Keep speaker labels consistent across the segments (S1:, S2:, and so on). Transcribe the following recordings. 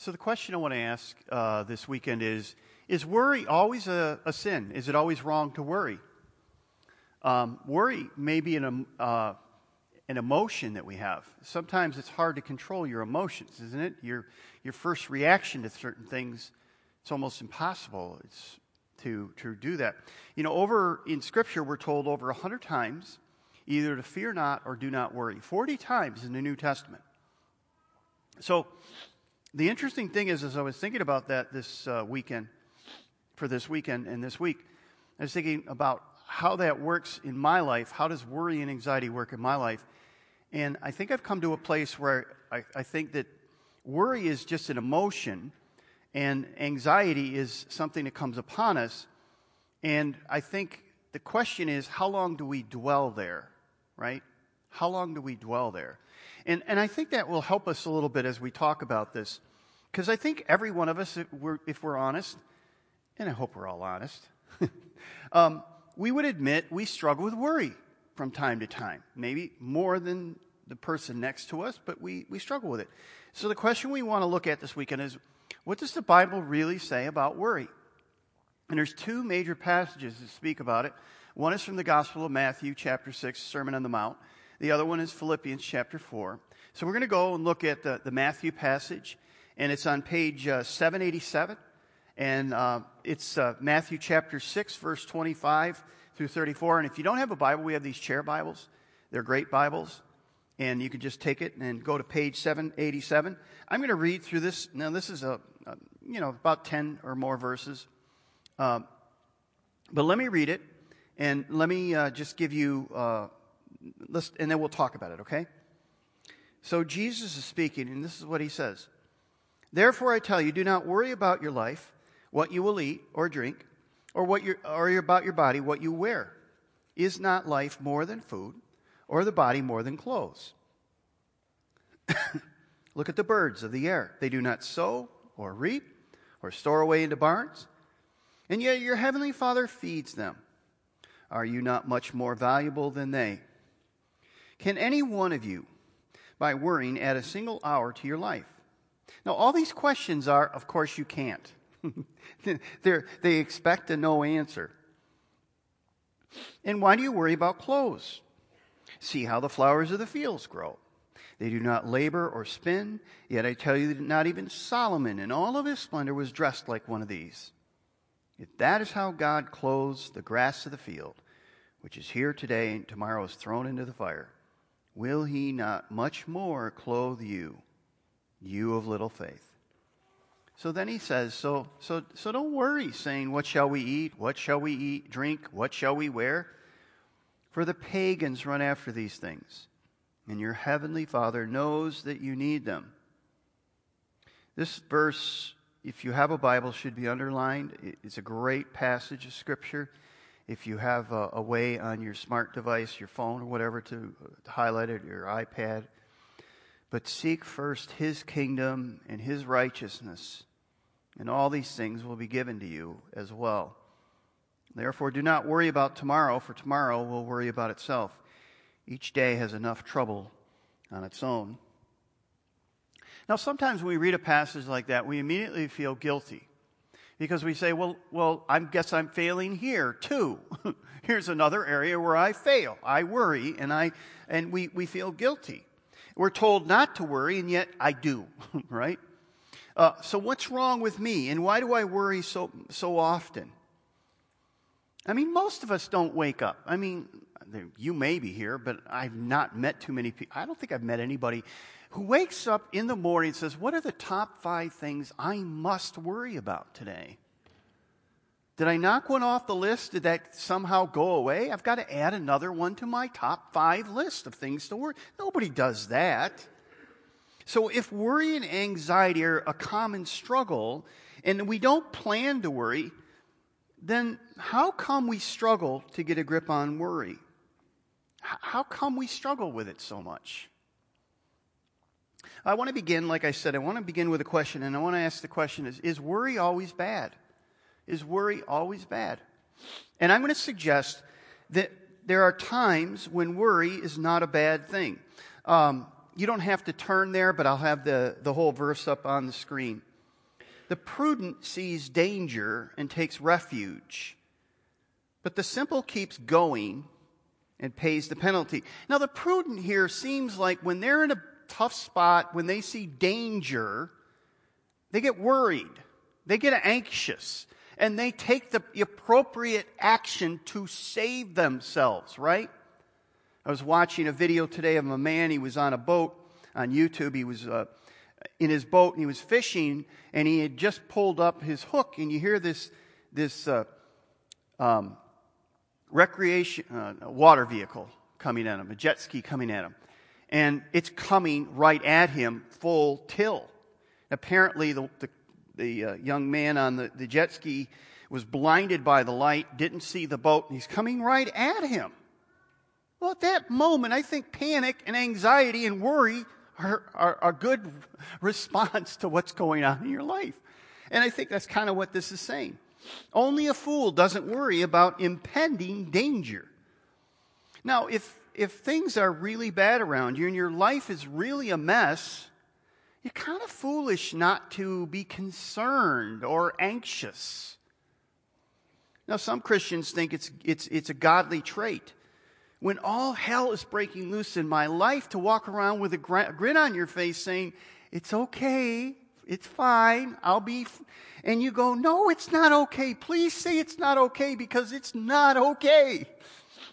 S1: So, the question I want to ask uh, this weekend is Is worry always a, a, sin? Is it always wrong to worry? Um, worry may be an, uh, an emotion that we have. Sometimes it's hard to control your emotions, isn't it? Your, your first reaction to certain things, it's almost impossible it's to, to do that. You know, over in Scripture, we're told over a hundred times either to fear not or do not worry. 40 times in the New Testament. So, the interesting thing is, as I was thinking about that this uh, weekend, for this weekend and this week, I was thinking about how that works in my life. How does worry and anxiety work in my life? And I think I've come to a place where I, I think that worry is just an emotion and anxiety is something that comes upon us. And I think the question is, how long do we dwell there, right? How long do we dwell there? And, and I think that will help us a little bit as we talk about this. Because I think every one of us, if we're, if we're, honest, and I hope we're all honest, um, we would admit we struggle with worry from time to time. Maybe more than the person next to us, but we, we struggle with it. So the question we want to look at this weekend is what does the Bible really say about worry? And there's two major passages that speak about it. One is from the Gospel of Matthew, chapter 6, Sermon on the Mount. The other one is Philippians, chapter 4. So we're going to go and look at the, the Matthew passage, and it's on page uh, 787. And uh, it's uh, Matthew chapter 6, verse 25 through 34. And if you don't have a Bible, we have these chair Bibles. They're great Bibles and you can just take it and go to page 787. I'm going to read through this. Now, this is a, a you know about 10 or more verses, uh, but let me read it and let me uh, just give you, uh, and then we'll talk about it. Okay? So Jesus is speaking, and this is what he says. Therefore, I tell you, do not worry about your life, what you will eat or drink, or what your, or about your body, what you wear. Is not life more than food? or the body more than clothes. Look at the birds of the air. They do not sow or reap or store away into barns, and yet your heavenly Father feeds them. Are you not much more valuable than they? Can any one of you, by worrying, add a single hour to your life? Now, all these questions are, of course, you can't. they expect a no answer. And why do you worry about clothes? See how the flowers of the fields grow. They do not labor or spin, yet I tell you that not even Solomon in all of his splendor was dressed like one of these. If that is how God clothes the grass of the field, which is here today and tomorrow is thrown into the fire, will he not much more clothe you, you of little faith? So then he says, so, so, so don't worry, saying, What shall we eat? What shall we eat? Drink? What shall we wear? For the pagans run after these things, and your heavenly Father knows that you need them. This verse, if you have a Bible, should be underlined. It's a great passage of Scripture. If you have a, a way on your smart device, your phone, or whatever, to, to highlight it, your iPad. But seek first His kingdom and His righteousness, and all these things will be given to you as well. Therefore, do not worry about tomorrow, for tomorrow will worry about itself. Each day has enough trouble on its own. Now, sometimes when we read a passage like that, we immediately feel guilty because we say, well, well, I guess I'm failing here too. Here's another area where I fail. I worry and I, and we, we feel guilty. We're told not to worry and yet I do, right? Uh, so what's wrong with me and why do I worry so, so often? I mean, most of us don't wake up. I mean, you may be here, but I've not met too many people. I don't think I've met anybody who wakes up in the morning and says, What are the top five things I must worry about today? Did I knock one off the list? Did that somehow go away? I've got to add another one to my top five list of things to worry. Nobody does that. So if worry and anxiety are a common struggle, and we don't plan to worry, then how come we struggle to get a grip on worry? How come we struggle with it so much? I want to begin, like I said, I want to begin with a question, and I want to ask the question is, is worry always bad? Is worry always bad? And I'm going to suggest that there are times when worry is not a bad thing. Um, you don't have to turn there, but I'll have the, the whole verse up on the screen. The prudent sees danger and takes refuge, but the simple keeps going and pays the penalty. Now, the prudent here seems like when they're in a tough spot, when they see danger, they get worried, they get anxious, and they take the appropriate action to save themselves, right? I was watching a video today of a man, he was on a boat on YouTube. He was uh, in his boat and he was fishing, and he had just pulled up his hook, and you hear this, this uh, um, recreation uh, water vehicle coming at him, a jet ski coming at him. And it's coming right at him full tilt. Apparently, the, the, the uh, young man on the, the jet ski was blinded by the light, didn't see the boat, and he's coming right at him. Well, at that moment, I think panic and anxiety and worry are, are, are a good response to what's going on in your life. And I think that's kind of what this is saying. Only a fool doesn't worry about impending danger. Now, if, if things are really bad around you and your life is really a mess, you're kind of foolish not to be concerned or anxious. Now, some Christians think it's, it's, it's a godly trait. When all hell is breaking loose in my life, to walk around with a grin on your face saying, It's okay, it's fine. I'll be. F-. And you go, no, it's not okay. Please say it's not okay because it's not okay.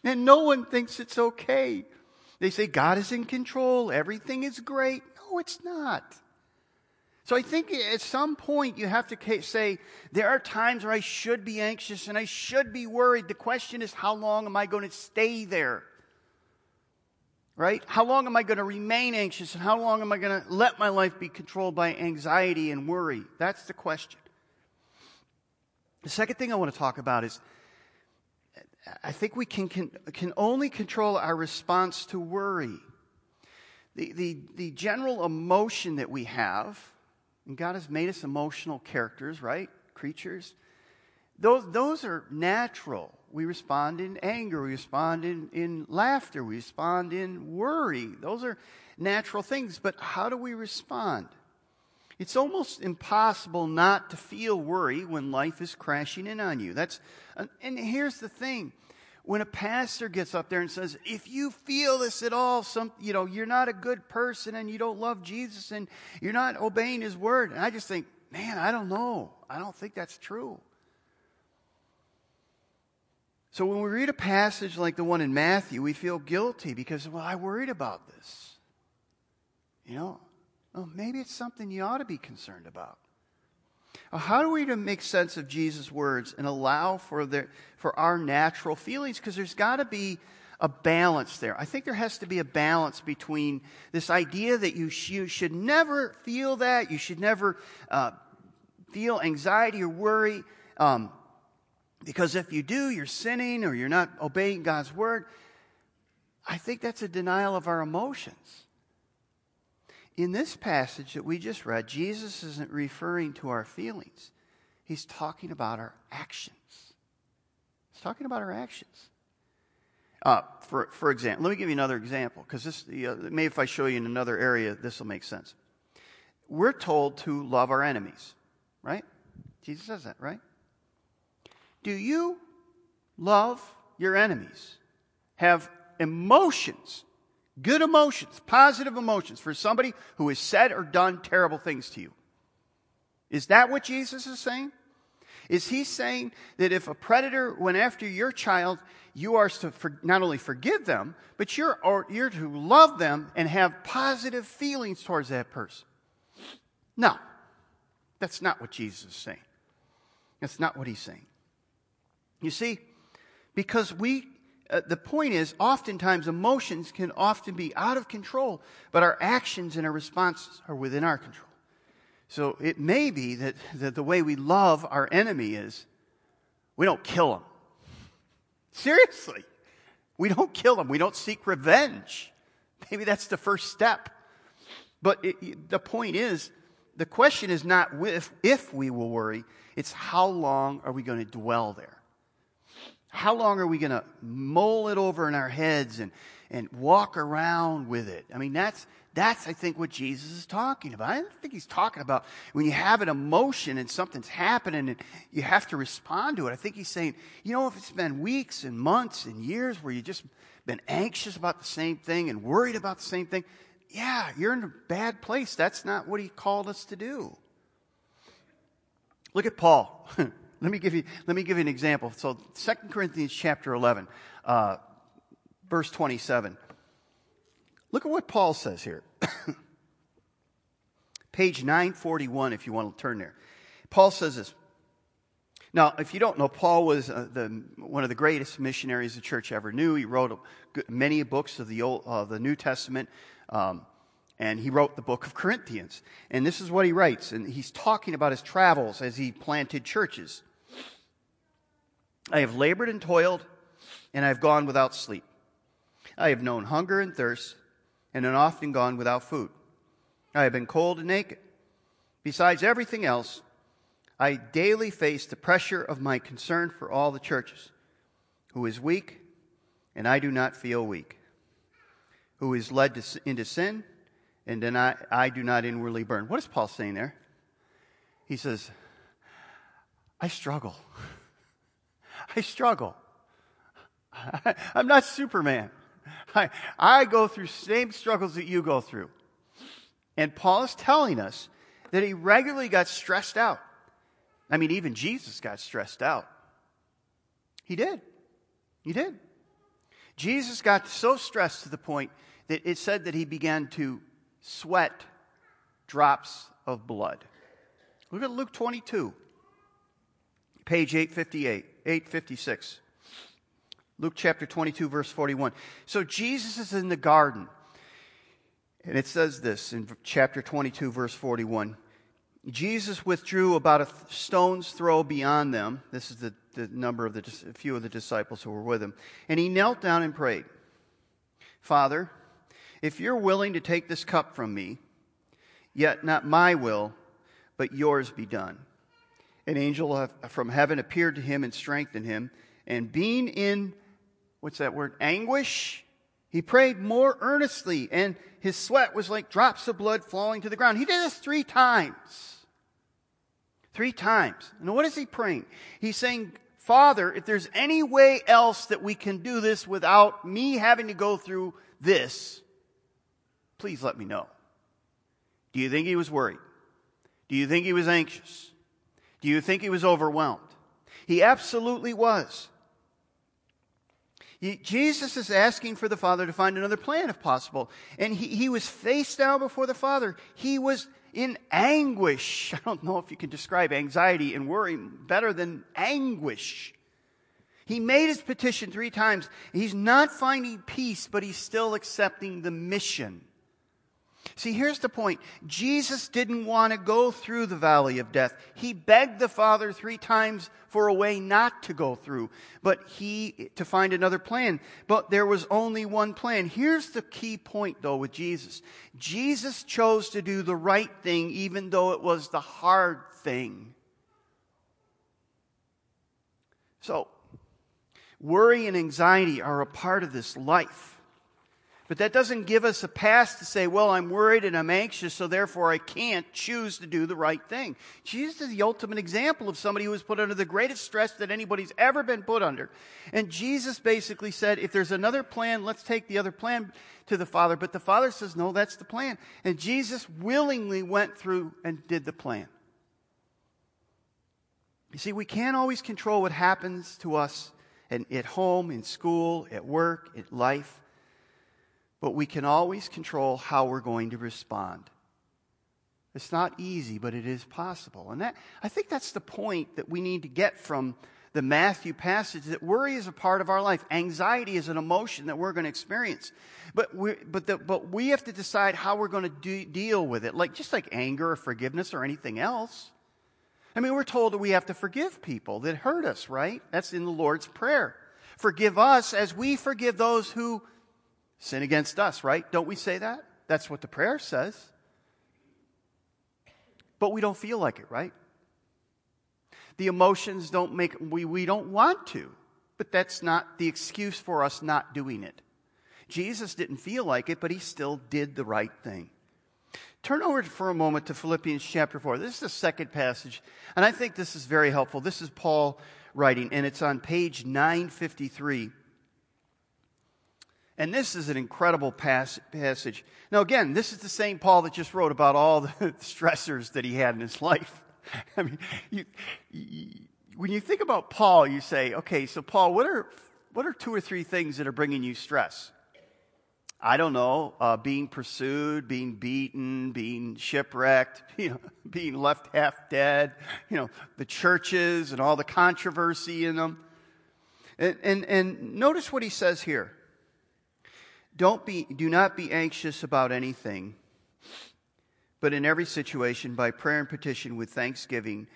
S1: And no one thinks it's okay. They say God is in control. Everything is great. No, it's not. So I think at some point you have to say, there are times where I should be anxious and I should be worried. The question is, how long am I going to stay there? right? How long am I going to remain anxious and how long am I going to let my life be controlled by anxiety and worry? That's the question. The second thing I want to talk about is I think we can, can, can only control our response to worry. The, the, the general emotion that we have, and God has made us emotional characters, right? Creatures. Those, those are natural. We respond in anger. We respond in, in laughter. We respond in worry. Those are natural things. But how do we respond? It's almost impossible not to feel worry when life is crashing in on you. That's, and here's the thing. When a pastor gets up there and says, if you feel this at all, some, you know, you're not a good person and you don't love Jesus and you're not obeying his word. And I just think, man, I don't know. I don't think that's true. So when we read a passage like the one in Matthew, we feel guilty because, well, I worried about this. You know, well, maybe it's something you ought to be concerned about. How do we make sense of Jesus' words and allow for, for our natural feelings? Because there's got to be a balance there. I think there has to be a balance between this idea that you, sh- you should never feel that, you should never uh, feel anxiety or worry. Um, because if you do, you're sinning or you're not obeying God's word. I think that's a denial of our emotions. In this passage that we just read, Jesus isn't referring to our feelings, he's talking about our actions. He's talking about our actions. Uh, for, for example, let me give you another example because this, uh, maybe if I show you in another area, this will make sense. We're told to love our enemies, right? Jesus says that, right? Do you love your enemies? Have emotions, good emotions, positive emotions for somebody who has said or done terrible things to you? Is that what Jesus is saying? Is he saying that if a predator went after your child, you are to for, not only forgive them, but you're, or, you're to love them and have positive feelings towards that person? No, that's not what Jesus is saying. That's not what he's saying. You see, because we, uh, the point is, oftentimes emotions can often be out of control, but our actions and our responses are within our control. So it may be that, that the way we love our enemy is we don't kill them. Seriously. We don't kill them. We don't seek revenge. Maybe that's the first step. But it, the point is, the question is not if, if we will worry, it's how long are we going to dwell there? How long are we going to mull it over in our heads and, and walk around with it? I mean, that's, that's, I think, what Jesus is talking about. I don't think he's talking about when you have an emotion and something's happening and you have to respond to it. I think he's saying, you know, if it's been weeks and months and years where you've just been anxious about the same thing and worried about the same thing, yeah, you're in a bad place. That's not what he called us to do. Look at Paul. let me give you let me give you an example. So 2 Corinthians chapter 11, uh, verse 27. Look at what Paul says here. Page 941, if you want to turn there. Paul says this. Now, if you don't know, Paul was uh, the, one of the greatest missionaries the church ever knew. He wrote many books of the, Old, uh, the New Testament. Um, and he wrote the book of Corinthians. And this is what he writes. And he's talking about his travels as he planted churches. I have labored and toiled, and I have gone without sleep. I have known hunger and thirst, and have often gone without food. I have been cold and naked. Besides everything else, I daily face the pressure of my concern for all the churches. Who is weak, and I do not feel weak. Who is led to, into sin, and then I, I do not inwardly burn. What is Paul saying there? He says, I struggle. I struggle. I, am not Superman. I, I go through same struggles that you go through. And Paul is telling us that he regularly got stressed out. I mean, even Jesus got stressed out. He did. He did. Jesus got so stressed to the point that it said that he began to sweat drops of blood. Look at Luke 22, page 858, 856. Luke chapter 22, verse 41. So Jesus is in the garden. And it says this in chapter 22, verse 41. Jesus withdrew about a stone's throw beyond them. This is the, the number of the a few of the disciples who were with him. And he knelt down and prayed, Father, if you're willing to take this cup from me, yet not my will, but yours be done. An angel from heaven appeared to him and strengthened him. And being in, what's that word, anguish, he prayed more earnestly, and his sweat was like drops of blood falling to the ground. He did this three times. Three times. And what is he praying? He's saying, Father, if there's any way else that we can do this without me having to go through this, Please let me know. Do you think he was worried? Do you think he was anxious? Do you think he was overwhelmed? He absolutely was. Jesus is asking for the Father to find another plan if possible. And he, he was face down before the Father. He was in anguish. I don't know if you can describe anxiety and worry better than anguish. He made his petition three times. He's not finding peace, but he's still accepting the mission. See, here's the point. Jesus didn't want to go through the valley of death. He begged the Father three times for a way not to go through, but he, to find another plan. But there was only one plan. Here's the key point though with Jesus. Jesus chose to do the right thing even though it was the hard thing. So, worry and anxiety are a part of this life. But that doesn't give us a pass to say, well, I'm worried and I'm anxious, so therefore I can't choose to do the right thing. Jesus is the ultimate example of somebody who was put under the greatest stress that anybody's ever been put under. And Jesus basically said, if there's another plan, let's take the other plan to the Father. But the Father says, no, that's the plan. And Jesus willingly went through and did the plan. You see, we can't always control what happens to us at home, in school, at work, at life but we can always control how we're going to respond. It's not easy, but it is possible. And that, I think that's the point that we need to get from the Matthew passage that worry is a part of our life. Anxiety is an emotion that we're going to experience. But we, but, the, but we have to decide how we're going to deal with it, like, just like anger or forgiveness or anything else. I mean, we're told that we have to forgive people that hurt us, right? That's in the Lord's Prayer. Forgive us as we forgive those who sin against us, right? Don't we say that? That's what the prayer says. But we don't feel like it, right? The emotions don't make, we, we don't want to. But that's not the excuse for us not doing it. Jesus didn't feel like it, but he still did the right thing. Turn over for a moment to Philippians chapter 4. This is the second passage, and I think this is very helpful. This is Paul writing, and it's on page 953. And this is an incredible pas- passage. Now, again, this is the same Paul that just wrote about all the stressors that he had in his life. I mean, you, you, when you think about Paul, you say, okay, so Paul, what are, what are two or three things that are bringing you stress? I don't know, uh, being pursued, being beaten, being shipwrecked, you know, being left half dead, you know, the churches and all the controversy in them. And, and, and notice what he says here. Don't be, do not be anxious about anything, but in every situation, by prayer and petition with thanksgiving,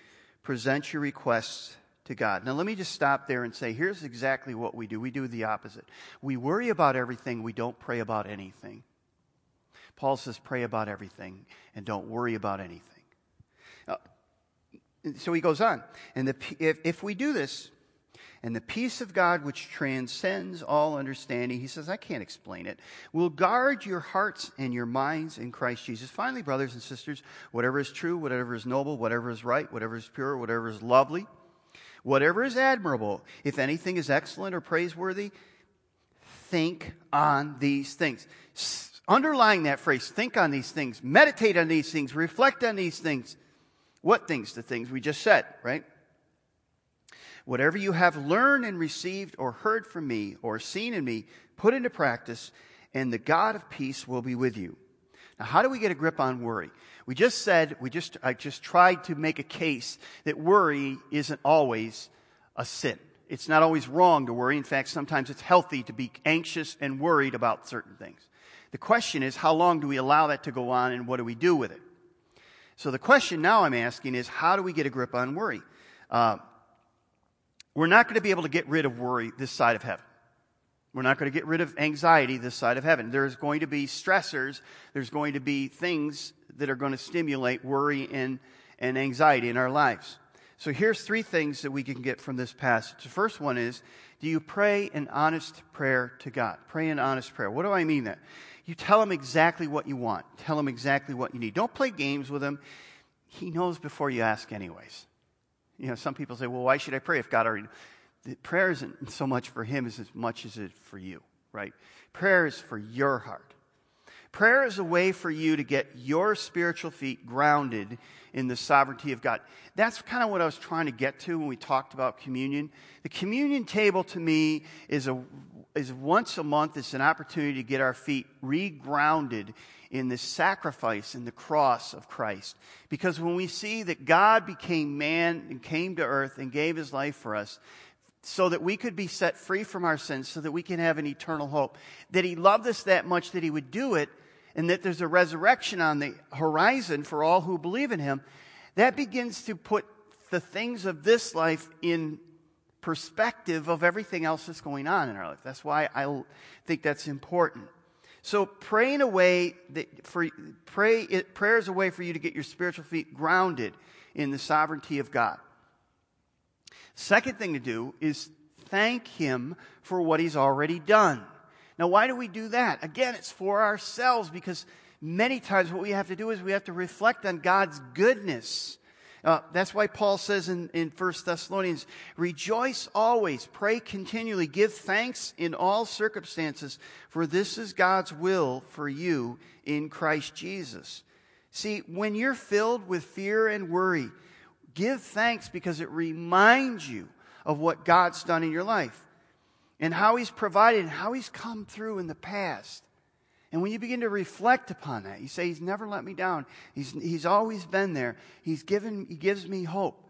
S1: present your requests to God. Now, let me just stop there and say here's exactly what we do. We do the opposite. We worry about everything, we don't pray about anything. Paul says, pray about everything and don't worry about anything. Uh, so he goes on. And the, if, if we do this, and the peace of God, which transcends all understanding, he says, I can't explain it, will guard your hearts and your minds in Christ Jesus. Finally, brothers and sisters, whatever is true, whatever is noble, whatever is right, whatever is pure, whatever is lovely, whatever is admirable, if anything is excellent or praiseworthy, think on these things. Underlying that phrase, think on these things, meditate on these things, reflect on these things. What things? The things we just said, right? Whatever you have learned and received or heard from me or seen in me, put into practice, and the God of peace will be with you. Now, how do we get a grip on worry? We just said, we just, I just tried to make a case that worry isn't always a sin. It's not always wrong to worry. In fact, sometimes it's healthy to be anxious and worried about certain things. The question is, how long do we allow that to go on and what do we do with it? So the question now I'm asking is, how do we get a grip on worry? Uh, we're not going to be able to get rid of worry this side of heaven. We're not going to get rid of anxiety this side of heaven. There's going to be stressors. There's going to be things that are going to stimulate worry and, and anxiety in our lives. So here's three things that we can get from this passage. The first one is, do you pray an honest prayer to God? Pray an honest prayer. What do I mean that? You tell him exactly what you want. Tell him exactly what you need. Don't play games with him. He knows before you ask anyways. You know, some people say, well, why should I pray if God already the prayer isn't so much for him as, much as it's for you, right? Prayer is for your heart. Prayer is a way for you to get your spiritual feet grounded in the sovereignty of God. That's kind of what I was trying to get to when we talked about communion. The communion table to me is a is once a month. It's an opportunity to get our feet regrounded in the sacrifice in the cross of Christ. Because when we see that God became man and came to earth and gave his life for us, so that we could be set free from our sins, so that we can have an eternal hope. That He loved us that much that He would do it, and that there's a resurrection on the horizon for all who believe in Him. That begins to put the things of this life in perspective of everything else that's going on in our life. That's why I think that's important. So pray in a way that for pray prayer is a way for you to get your spiritual feet grounded in the sovereignty of God. Second thing to do is thank Him for what He's already done. Now, why do we do that? Again, it's for ourselves because many times what we have to do is we have to reflect on God's goodness. Uh, that's why Paul says in, in 1 Thessalonians, rejoice always, pray continually, give thanks in all circumstances, for this is God's will for you in Christ Jesus. See, when you're filled with fear and worry, Give thanks because it reminds you of what God's done in your life and how He's provided and how He's come through in the past. And when you begin to reflect upon that, you say, He's never let me down. He's, he's always been there. He's given, He gives me hope.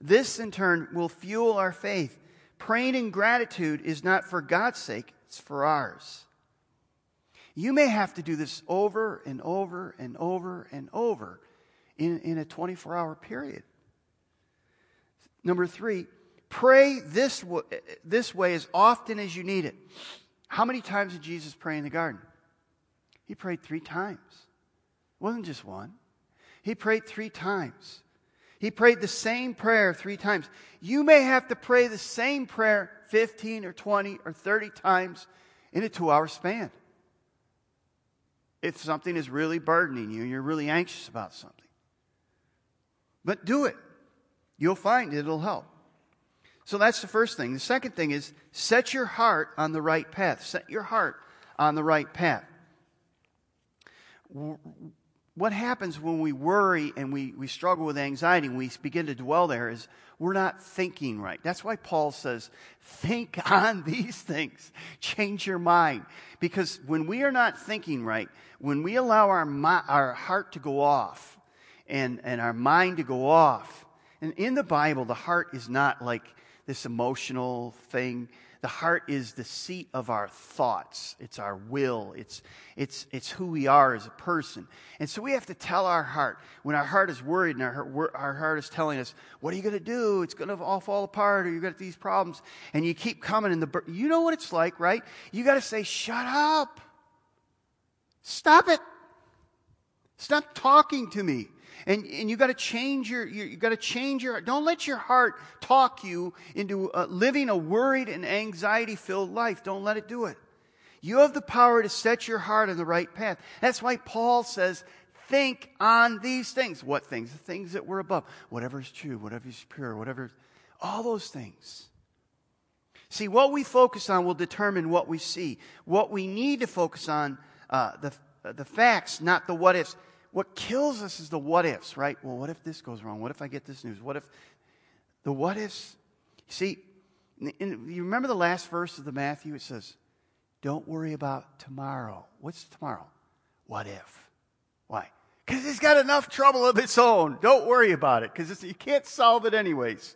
S1: This, in turn, will fuel our faith. Praying in gratitude is not for God's sake, it's for ours. You may have to do this over and over and over and over in, in a 24 hour period. Number three, pray this, w- this way as often as you need it. How many times did Jesus pray in the garden? He prayed three times. It wasn't just one. He prayed three times. He prayed the same prayer three times. You may have to pray the same prayer 15 or 20 or 30 times in a two hour span. If something is really burdening you you're really anxious about something. But do it. You'll find it'll help. So that's the first thing. The second thing is set your heart on the right path. Set your heart on the right path. What happens when we worry and we, we struggle with anxiety and we begin to dwell there is we're not thinking right. That's why Paul says, think on these things. Change your mind. Because when we are not thinking right, when we allow our, our heart to go off and, and our mind to go off, and in the Bible, the heart is not like this emotional thing. The heart is the seat of our thoughts. It's our will. It's, it's, it's who we are as a person. And so we have to tell our heart, when our heart is worried and our, our heart is telling us, what are you going to do? It's going to all fall apart or you've got these problems. And you keep coming and the, you know what it's like, right? You got to say, shut up. Stop it. Stop talking to me. And, and you got to change your, you, you got to change your, don't let your heart talk you into uh, living a worried and anxiety filled life. Don't let it do it. You have the power to set your heart on the right path. That's why Paul says, think on these things. What things? The things that were above. Whatever is true, whatever is pure, whatever, all those things. See, what we focus on will determine what we see. What we need to focus on, uh, the, uh, the facts, not the what ifs what kills us is the what ifs, right? Well, what if this goes wrong? What if I get this news? What if the what ifs? See, in, you remember the last verse of the Matthew? It says, Don't worry about tomorrow. What's tomorrow? What if? Why? Because it's got enough trouble of its own. Don't worry about it because you can't solve it anyways.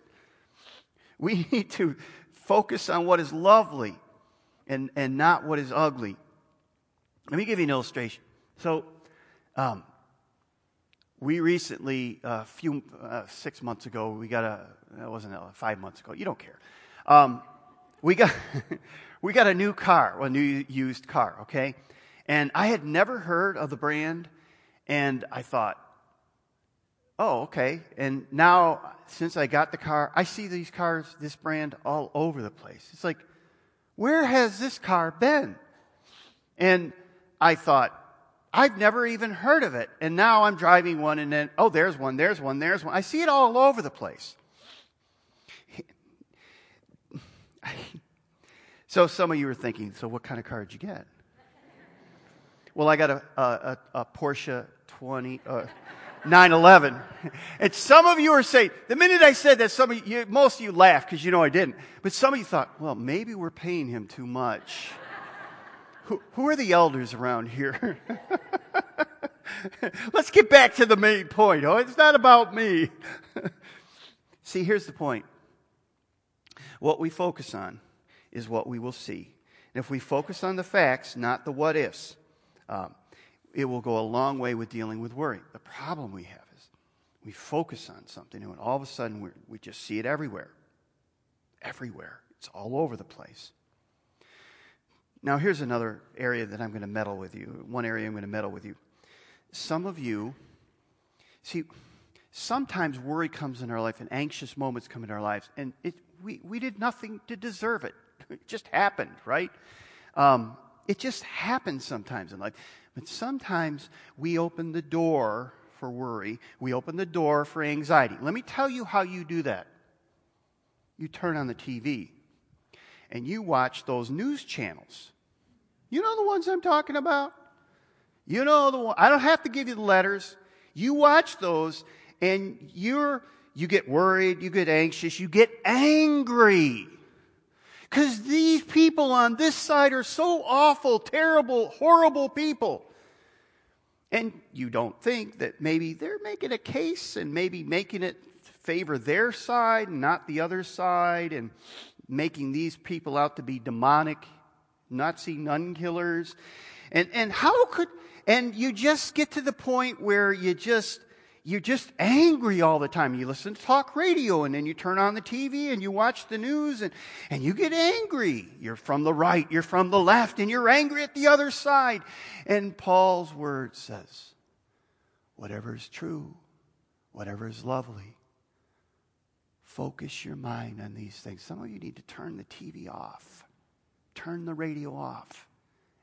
S1: We need to focus on what is lovely and, and not what is ugly. Let me give you an illustration. So, um, we recently, a uh, few, uh, six months ago, we got a, that wasn't uh, five months ago, you don't care. Um, we got, we got a new car, a new used car, okay? And I had never heard of the brand, and I thought, oh, okay. And now, since I got the car, I see these cars, this brand, all over the place. It's like, where has this car been? And I thought, I've never even heard of it. And now I'm driving one and then, oh, there's one, there's one, there's one. I see it all over the place. So some of you are thinking, so what kind of car did you get? Well, I got a, a, a Porsche 20, uh, 911. And some of you are saying, the minute I said that, some of you, most of you laughed because you know I didn't. But some of you thought, well, maybe we're paying him too much. Who, who are the elders around here? Let's get back to the main point. Oh, it's not about me. see, here's the point. What we focus on is what we will see. And if we focus on the facts, not the what ifs, um, it will go a long way with dealing with worry. The problem we have is we focus on something and all of a sudden we just see it everywhere. Everywhere. It's all over the place. Now, here's another area that I'm going to meddle with you. One area I'm going to meddle with you. Some of you, see, sometimes worry comes in our life and anxious moments come in our lives, and it, we, we did nothing to deserve it. It just happened, right? Um, it just happens sometimes in life. But sometimes we open the door for worry, we open the door for anxiety. Let me tell you how you do that. You turn on the TV and you watch those news channels you know the ones I'm talking about? You know the one. I don't have to give you the letters. You watch those and you're, you get worried, you get anxious, you get angry. Because these people on this side are so awful, terrible, horrible people. And you don't think that maybe they're making a case and maybe making it favor their side and not the other side and making these people out to be demonic Nazi nun killers. And, and how could, and you just get to the point where you just, you're just angry all the time. You listen to talk radio and then you turn on the TV and you watch the news and, and you get angry. You're from the right, you're from the left, and you're angry at the other side. And Paul's word says, whatever is true, whatever is lovely, Focus your mind on these things. Some of you need to turn the TV off, turn the radio off.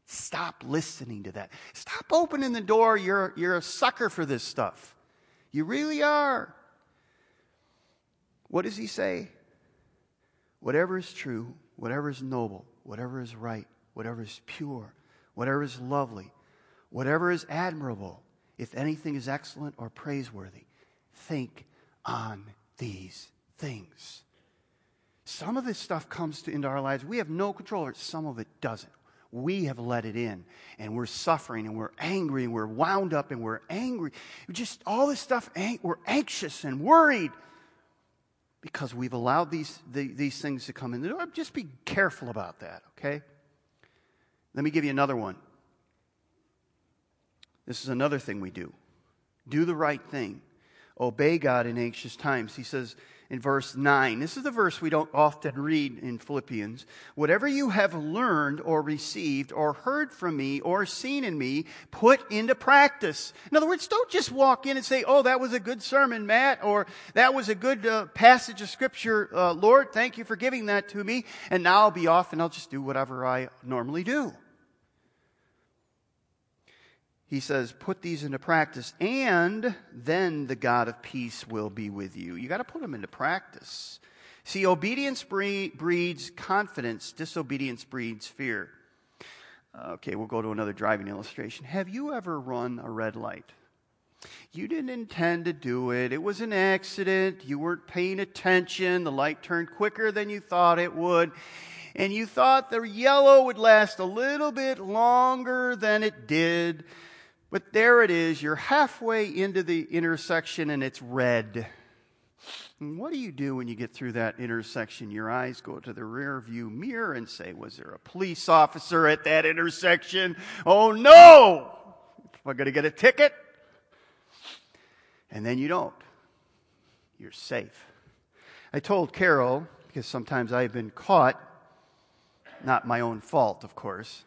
S1: Stop listening to that. Stop opening the door. You're, you're a sucker for this stuff. You really are. What does he say? Whatever is true, whatever is noble, whatever is right, whatever is pure, whatever is lovely, whatever is admirable, if anything is excellent or praiseworthy, think on these things. Some of this stuff comes to, into our lives. We have no control over it. Some of it doesn't. We have let it in, and we're suffering, and we're angry, and we're wound up, and we're angry. Just all this stuff, we're anxious and worried because we've allowed these, the, these things to come in the door. Just be careful about that, okay? Let me give you another one. This is another thing we do do the right thing, obey God in anxious times. He says, in verse 9. This is the verse we don't often read in Philippians. Whatever you have learned or received or heard from me or seen in me, put into practice. In other words, don't just walk in and say, oh, that was a good sermon, Matt, or that was a good uh, passage of scripture, uh, Lord, thank you for giving that to me, and now I'll be off and I'll just do whatever I normally do he says, put these into practice, and then the God of peace will be with you. You got to put them into practice. See, obedience breeds confidence, disobedience breeds fear. Okay, we'll go to another driving illustration. Have you ever run a red light? You didn't intend to do it. It was an accident. You weren't paying attention. The light turned quicker than you thought it would. And you thought the yellow would last a little bit longer than it did. But there it is. You're halfway into the intersection and it's red. And what do you do when you get through that intersection? Your eyes go to the rear view mirror and say, Was there a police officer at that intersection? Oh no! Am I going to get a ticket? And then you don't. You're safe. I told Carol, because sometimes I've been caught, not my own fault, of course,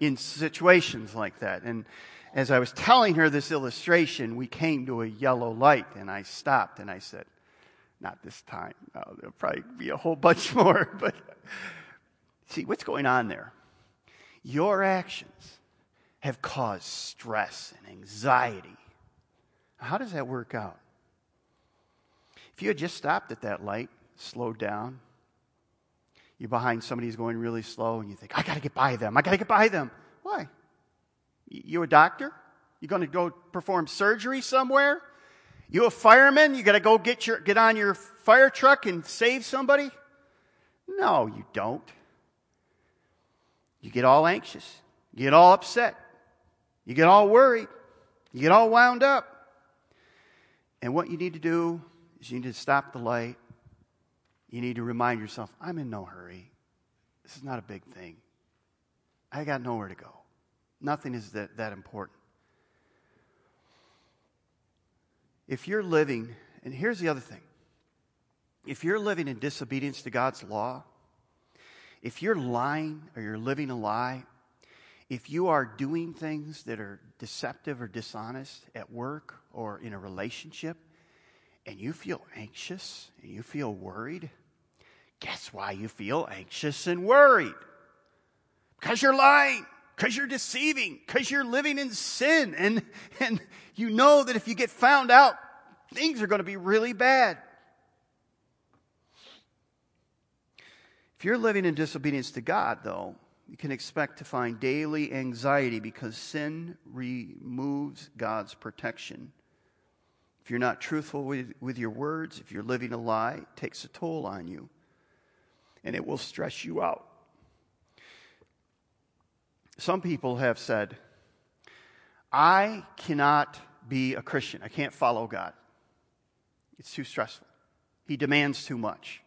S1: in situations like that. And as I was telling her this illustration, we came to a yellow light, and I stopped and I said, Not this time. No, there'll probably be a whole bunch more. But see, what's going on there? Your actions have caused stress and anxiety. How does that work out? If you had just stopped at that light, slowed down, you're behind somebody who's going really slow, and you think, I got to get by them. I got to get by them. Why? You a doctor? You going to go perform surgery somewhere? You a fireman? You got to go get your get on your fire truck and save somebody? No, you don't. You get all anxious. You get all upset. You get all worried. You get all wound up. And what you need to do is you need to stop the light. You need to remind yourself, I'm in no hurry. This is not a big thing. I got nowhere to go. Nothing is that, that important. If you're living, and here's the other thing if you're living in disobedience to God's law, if you're lying or you're living a lie, if you are doing things that are deceptive or dishonest at work or in a relationship, and you feel anxious and you feel worried, guess why you feel anxious and worried? Because you're lying because you're deceiving, because you're living in sin, and, and you know that if you get found out, things are going to be really bad. If you're living in disobedience to God, though, you can expect to find daily anxiety because sin removes God's protection. If you're not truthful with, with your words, if you're living a lie, it takes a toll on you. And it will stress you out. Some people have said, I cannot be a Christian. I can't follow God. It's too stressful. He demands too much.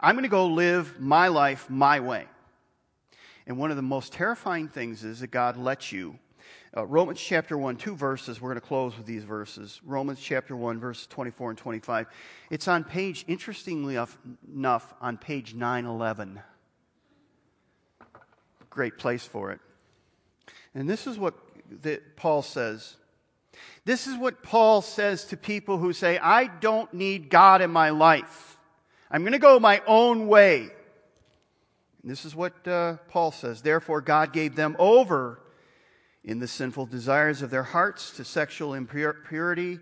S1: I'm going to go live my life my way. And one of the most terrifying things is that God lets you. Uh, Romans chapter 1, two verses. We're going to close with these verses. Romans chapter 1, verses 24 and 25. It's on page, interestingly enough, on page 911 great place for it. And this is what the, Paul says This is what Paul says to people who say, I don't need God in my life. I'm going to go my own way. And this is what uh, Paul says. Therefore, God gave them over in the sinful desires of their hearts to sexual impurity,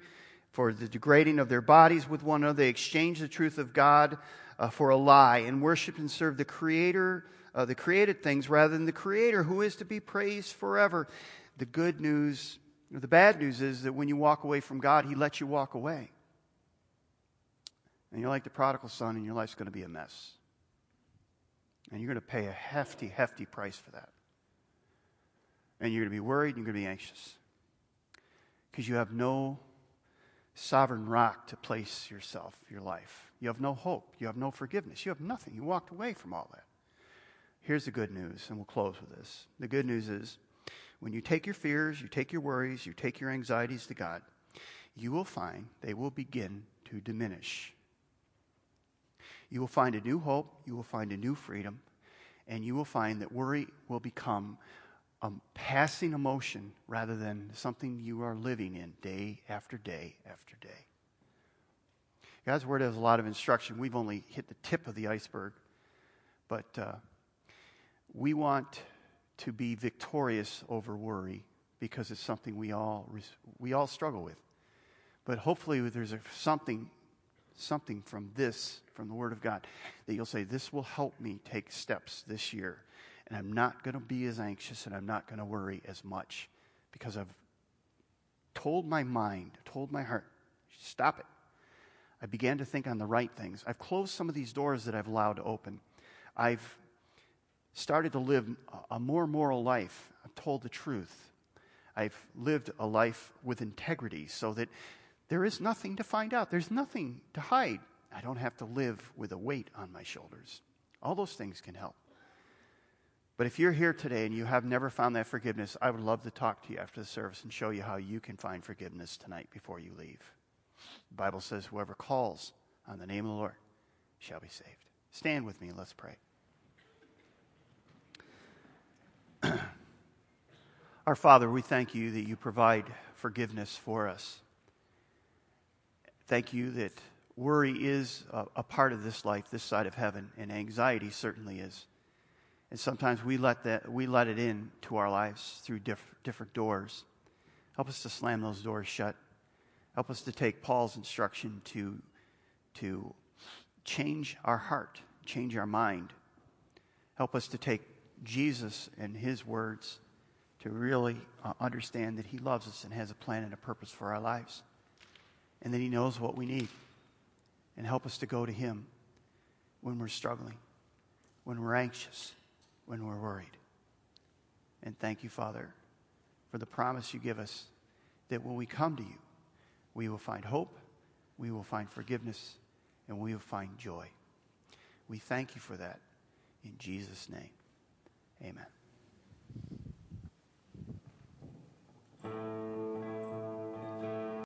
S1: for the degrading of their bodies with one another. They exchanged the truth of God uh, for a lie and worship and serve the Creator, uh, the created things, rather than the Creator who is to be praised forever. The good news, the bad news is that when you walk away from God, He lets you walk away. And you're like the prodigal son, and your life's going to be a mess. And you're going to pay a hefty, hefty price for that. And you're going to be worried and you're going to be anxious because you have no sovereign rock to place yourself, your life. You have no hope. You have no forgiveness. You have nothing. You walked away from all that. Here's the good news, and we'll close with this. The good news is when you take your fears, you take your worries, you take your anxieties to God, you will find they will begin to diminish. You will find a new hope, you will find a new freedom, and you will find that worry will become a passing emotion rather than something you are living in day after day after day. God's Word has a lot of instruction. We've only hit the tip of the iceberg, but uh, we want to be victorious over worry because it's something we all, we all struggle with. But hopefully, there's a, something something from this, from the Word of God, that you'll say, This will help me take steps this year. And I'm not going to be as anxious and I'm not going to worry as much because I've told my mind, told my heart, stop it. I began to think on the right things. I've closed some of these doors that I've allowed to open. I've started to live a more moral life. I've told the truth. I've lived a life with integrity so that there is nothing to find out, there's nothing to hide. I don't have to live with a weight on my shoulders. All those things can help. But if you're here today and you have never found that forgiveness, I would love to talk to you after the service and show you how you can find forgiveness tonight before you leave. The Bible says, whoever calls on the name of the Lord shall be saved. Stand with me and let's pray. Our Father, we thank you that you provide forgiveness for us. Thank you that worry is a, a, part of this life, this side of heaven, and anxiety certainly is. And sometimes we let, that, we let it in to our lives through diff, different doors. Help us to slam those doors shut. Help us to take Paul's instruction to, to change our heart, change our mind. Help us to take Jesus and his words to really uh, understand that he loves us and has a plan and a purpose for our lives and that He knows what we need. And help us to go to Him when we're struggling, when we're anxious, when we're worried. And thank you, Father, for the promise you give us that when we come to you, we will find hope, we will find forgiveness, and we will find joy. We thank you for that. In Jesus' name, amen.